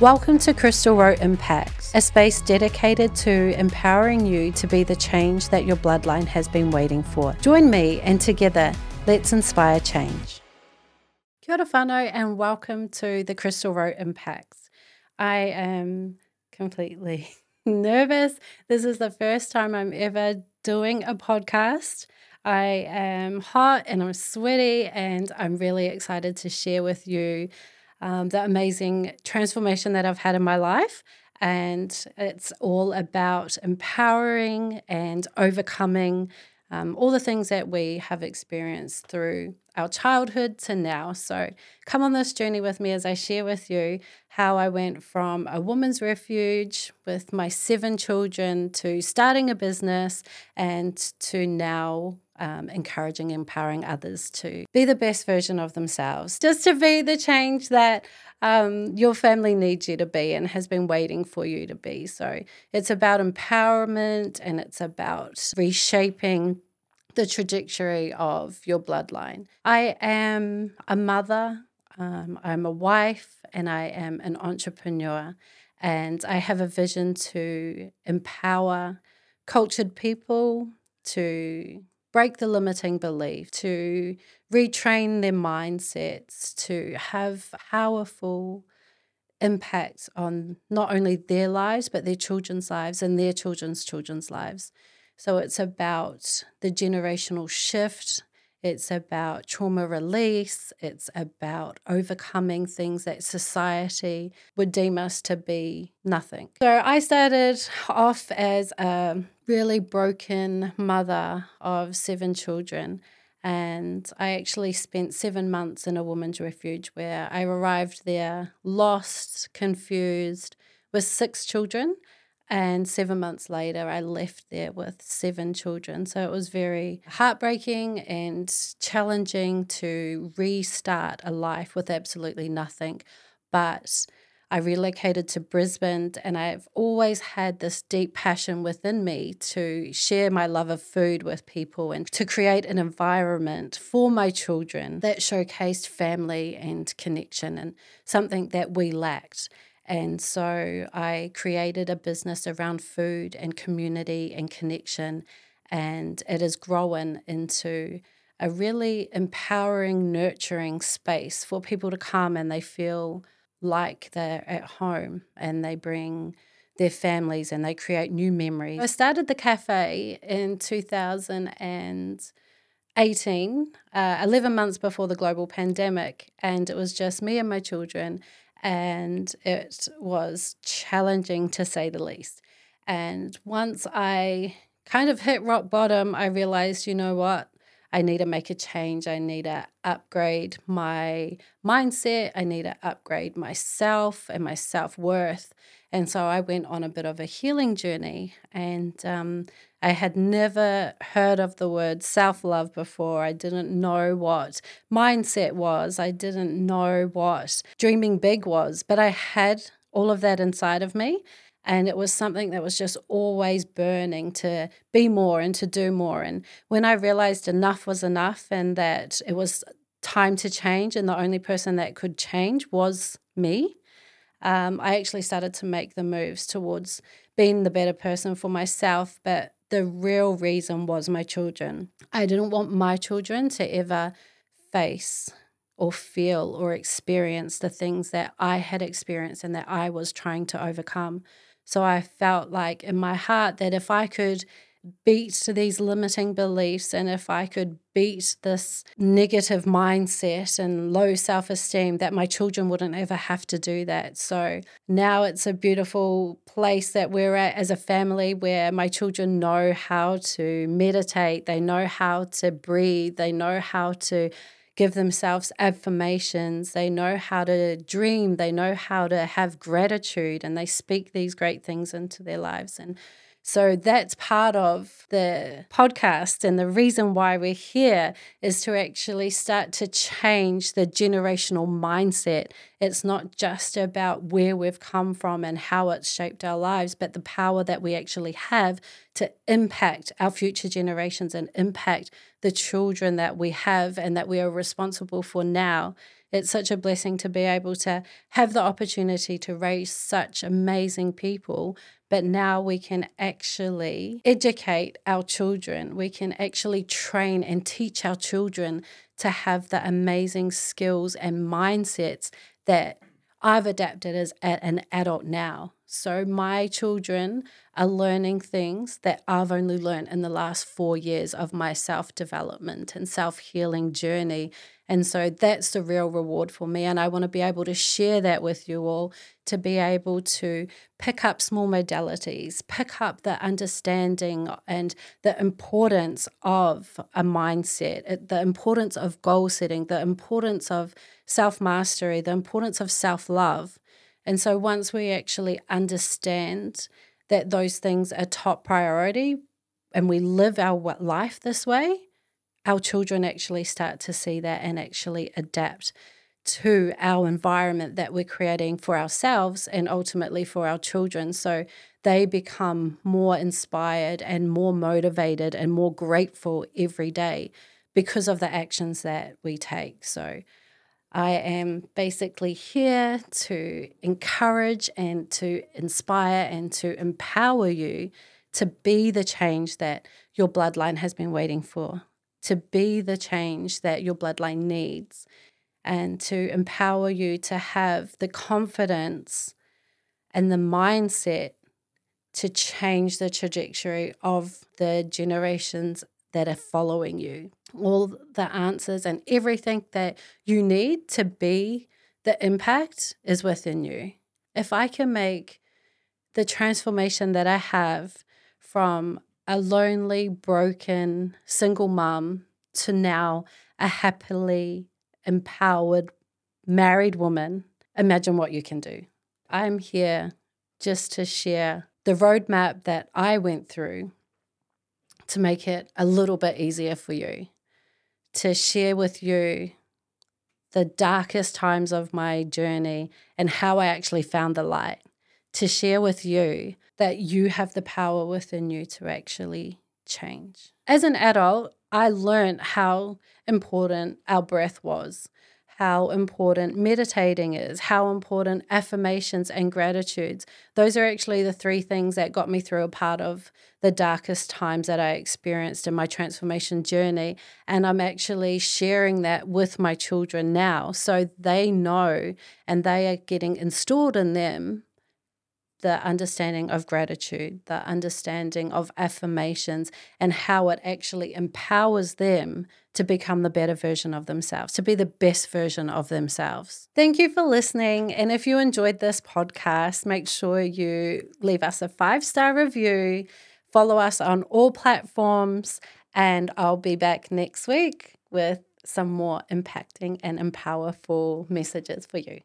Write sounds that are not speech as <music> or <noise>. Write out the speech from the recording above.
Welcome to Krystal Rowe Impacts, a space dedicated to empowering you to be the change that your bloodline has been waiting for. Join me and together, let's inspire change. Kia ora whanau and welcome to the Krystal Rowe Impacts. I am completely <laughs> nervous. This is the first time I'm ever doing a podcast. I am hot and I'm sweaty, and I'm really excited to share with you um, the amazing transformation that I've had in my life. And it's all about empowering and overcoming um, all the things that we have experienced through our childhood to now. So, come on this journey with me as I share with you how I went from a woman's refuge with my seven children to starting a business and to now um, encouraging, empowering others to be the best version of themselves, just to be the change that um, your family needs you to be and has been waiting for you to be. So it's about empowerment and it's about reshaping the trajectory of your bloodline. I am a mother, um, I'm a wife, and I am an entrepreneur. And I have a vision to empower cultured people to break the limiting belief, to retrain their mindsets, to have powerful impacts on not only their lives, but their children's lives and their children's children's lives. So it's about the generational shift. It's about trauma release. It's about overcoming things that society would deem us to be nothing. So I started off as a really broken mother of seven children. And I actually spent seven months in a woman's refuge where I arrived there lost, confused, with six children. And seven months later, I left there with seven children. So it was very heartbreaking and challenging to restart a life with absolutely nothing. But I relocated to Brisbane, and I've always had this deep passion within me to share my love of food with people and to create an environment for my children that showcased family and connection and something that we lacked. And so I created a business around food and community and connection, and it has grown into a really empowering, nurturing space for people to come and they feel like they're at home and they bring their families and they create new memories. I started the cafe in 2018, uh, 11 months before the global pandemic, and it was just me and my children, and it was challenging to say the least. And once I kind of hit rock bottom, I realized, you know what? I need to make a change. I need to upgrade my mindset. I need to upgrade myself and my self worth. And so I went on a bit of a healing journey. And um, I had never heard of the word self love before. I didn't know what mindset was. I didn't know what dreaming big was. But I had all of that inside of me. And it was something that was just always burning to be more and to do more. And when I realized enough was enough and that it was time to change, and the only person that could change was me, um, I actually started to make the moves towards being the better person for myself. But the real reason was my children. I didn't want my children to ever face or feel or experience the things that I had experienced and that I was trying to overcome. So I felt like in my heart that if I could beat these limiting beliefs and if I could beat this negative mindset and low self esteem, that my children wouldn't ever have to do that. So now it's a beautiful place that we're at as a family where my children know how to meditate, they know how to breathe, they know how to give themselves affirmations. They know how to dream. They know how to have gratitude and they speak these great things into their lives. And so that's part of the podcast. And the reason why we're here is to actually start to change the generational mindset. It's not just about where we've come from and how it's shaped our lives, but the power that we actually have to impact our future generations and impact the children that we have and that we are responsible for now It's such a blessing to be able to have the opportunity to raise such amazing people. But now we can actually educate our children. We can actually train and teach our children to have the amazing skills and mindsets that I've adapted as an adult now. So my children are learning things that I've only learned in the last four years of my self development and self healing journey. And so that's the real reward for me. And I want to be able to share that with you all to be able to pick up small modalities, pick up the understanding and the importance of a mindset, the importance of goal setting, the importance of self mastery, the importance of self love. And so once we actually understand that those things are top priority and we live our life this way, our children actually start to see that and actually adapt to our environment that we're creating for ourselves and ultimately for our children. So they become more inspired and more motivated and more grateful every day because of the actions that we take. So I am basically here to encourage and to inspire and to empower you to be the change that your bloodline has been waiting for to be the change that your bloodline needs and to empower you to have the confidence and the mindset to change the trajectory of the generations that are following you. All the answers and everything that you need to be the impact is within you. If I can make the transformation that I have from a lonely, broken, single mum to now a happily empowered married woman, imagine what you can do. I'm here just to share the roadmap that I went through to make it a little bit easier for you, to share with you the darkest times of my journey and how I actually found the light, to share with you that you have the power within you to actually change. As an adult, I learned how important our breath was, how important meditating is, how important affirmations and gratitudes. Those are actually the three things that got me through a part of the darkest times that I experienced in my transformation journey. And I'm actually sharing that with my children now so they know and they are getting installed in them the understanding of gratitude, the understanding of affirmations, and how it actually empowers them to become the better version of themselves, to be the best version of themselves. Thank you for listening. And if you enjoyed this podcast, make sure you leave us a five star review, follow us on all platforms, and I'll be back next week with some more impacting and empowerful messages for you.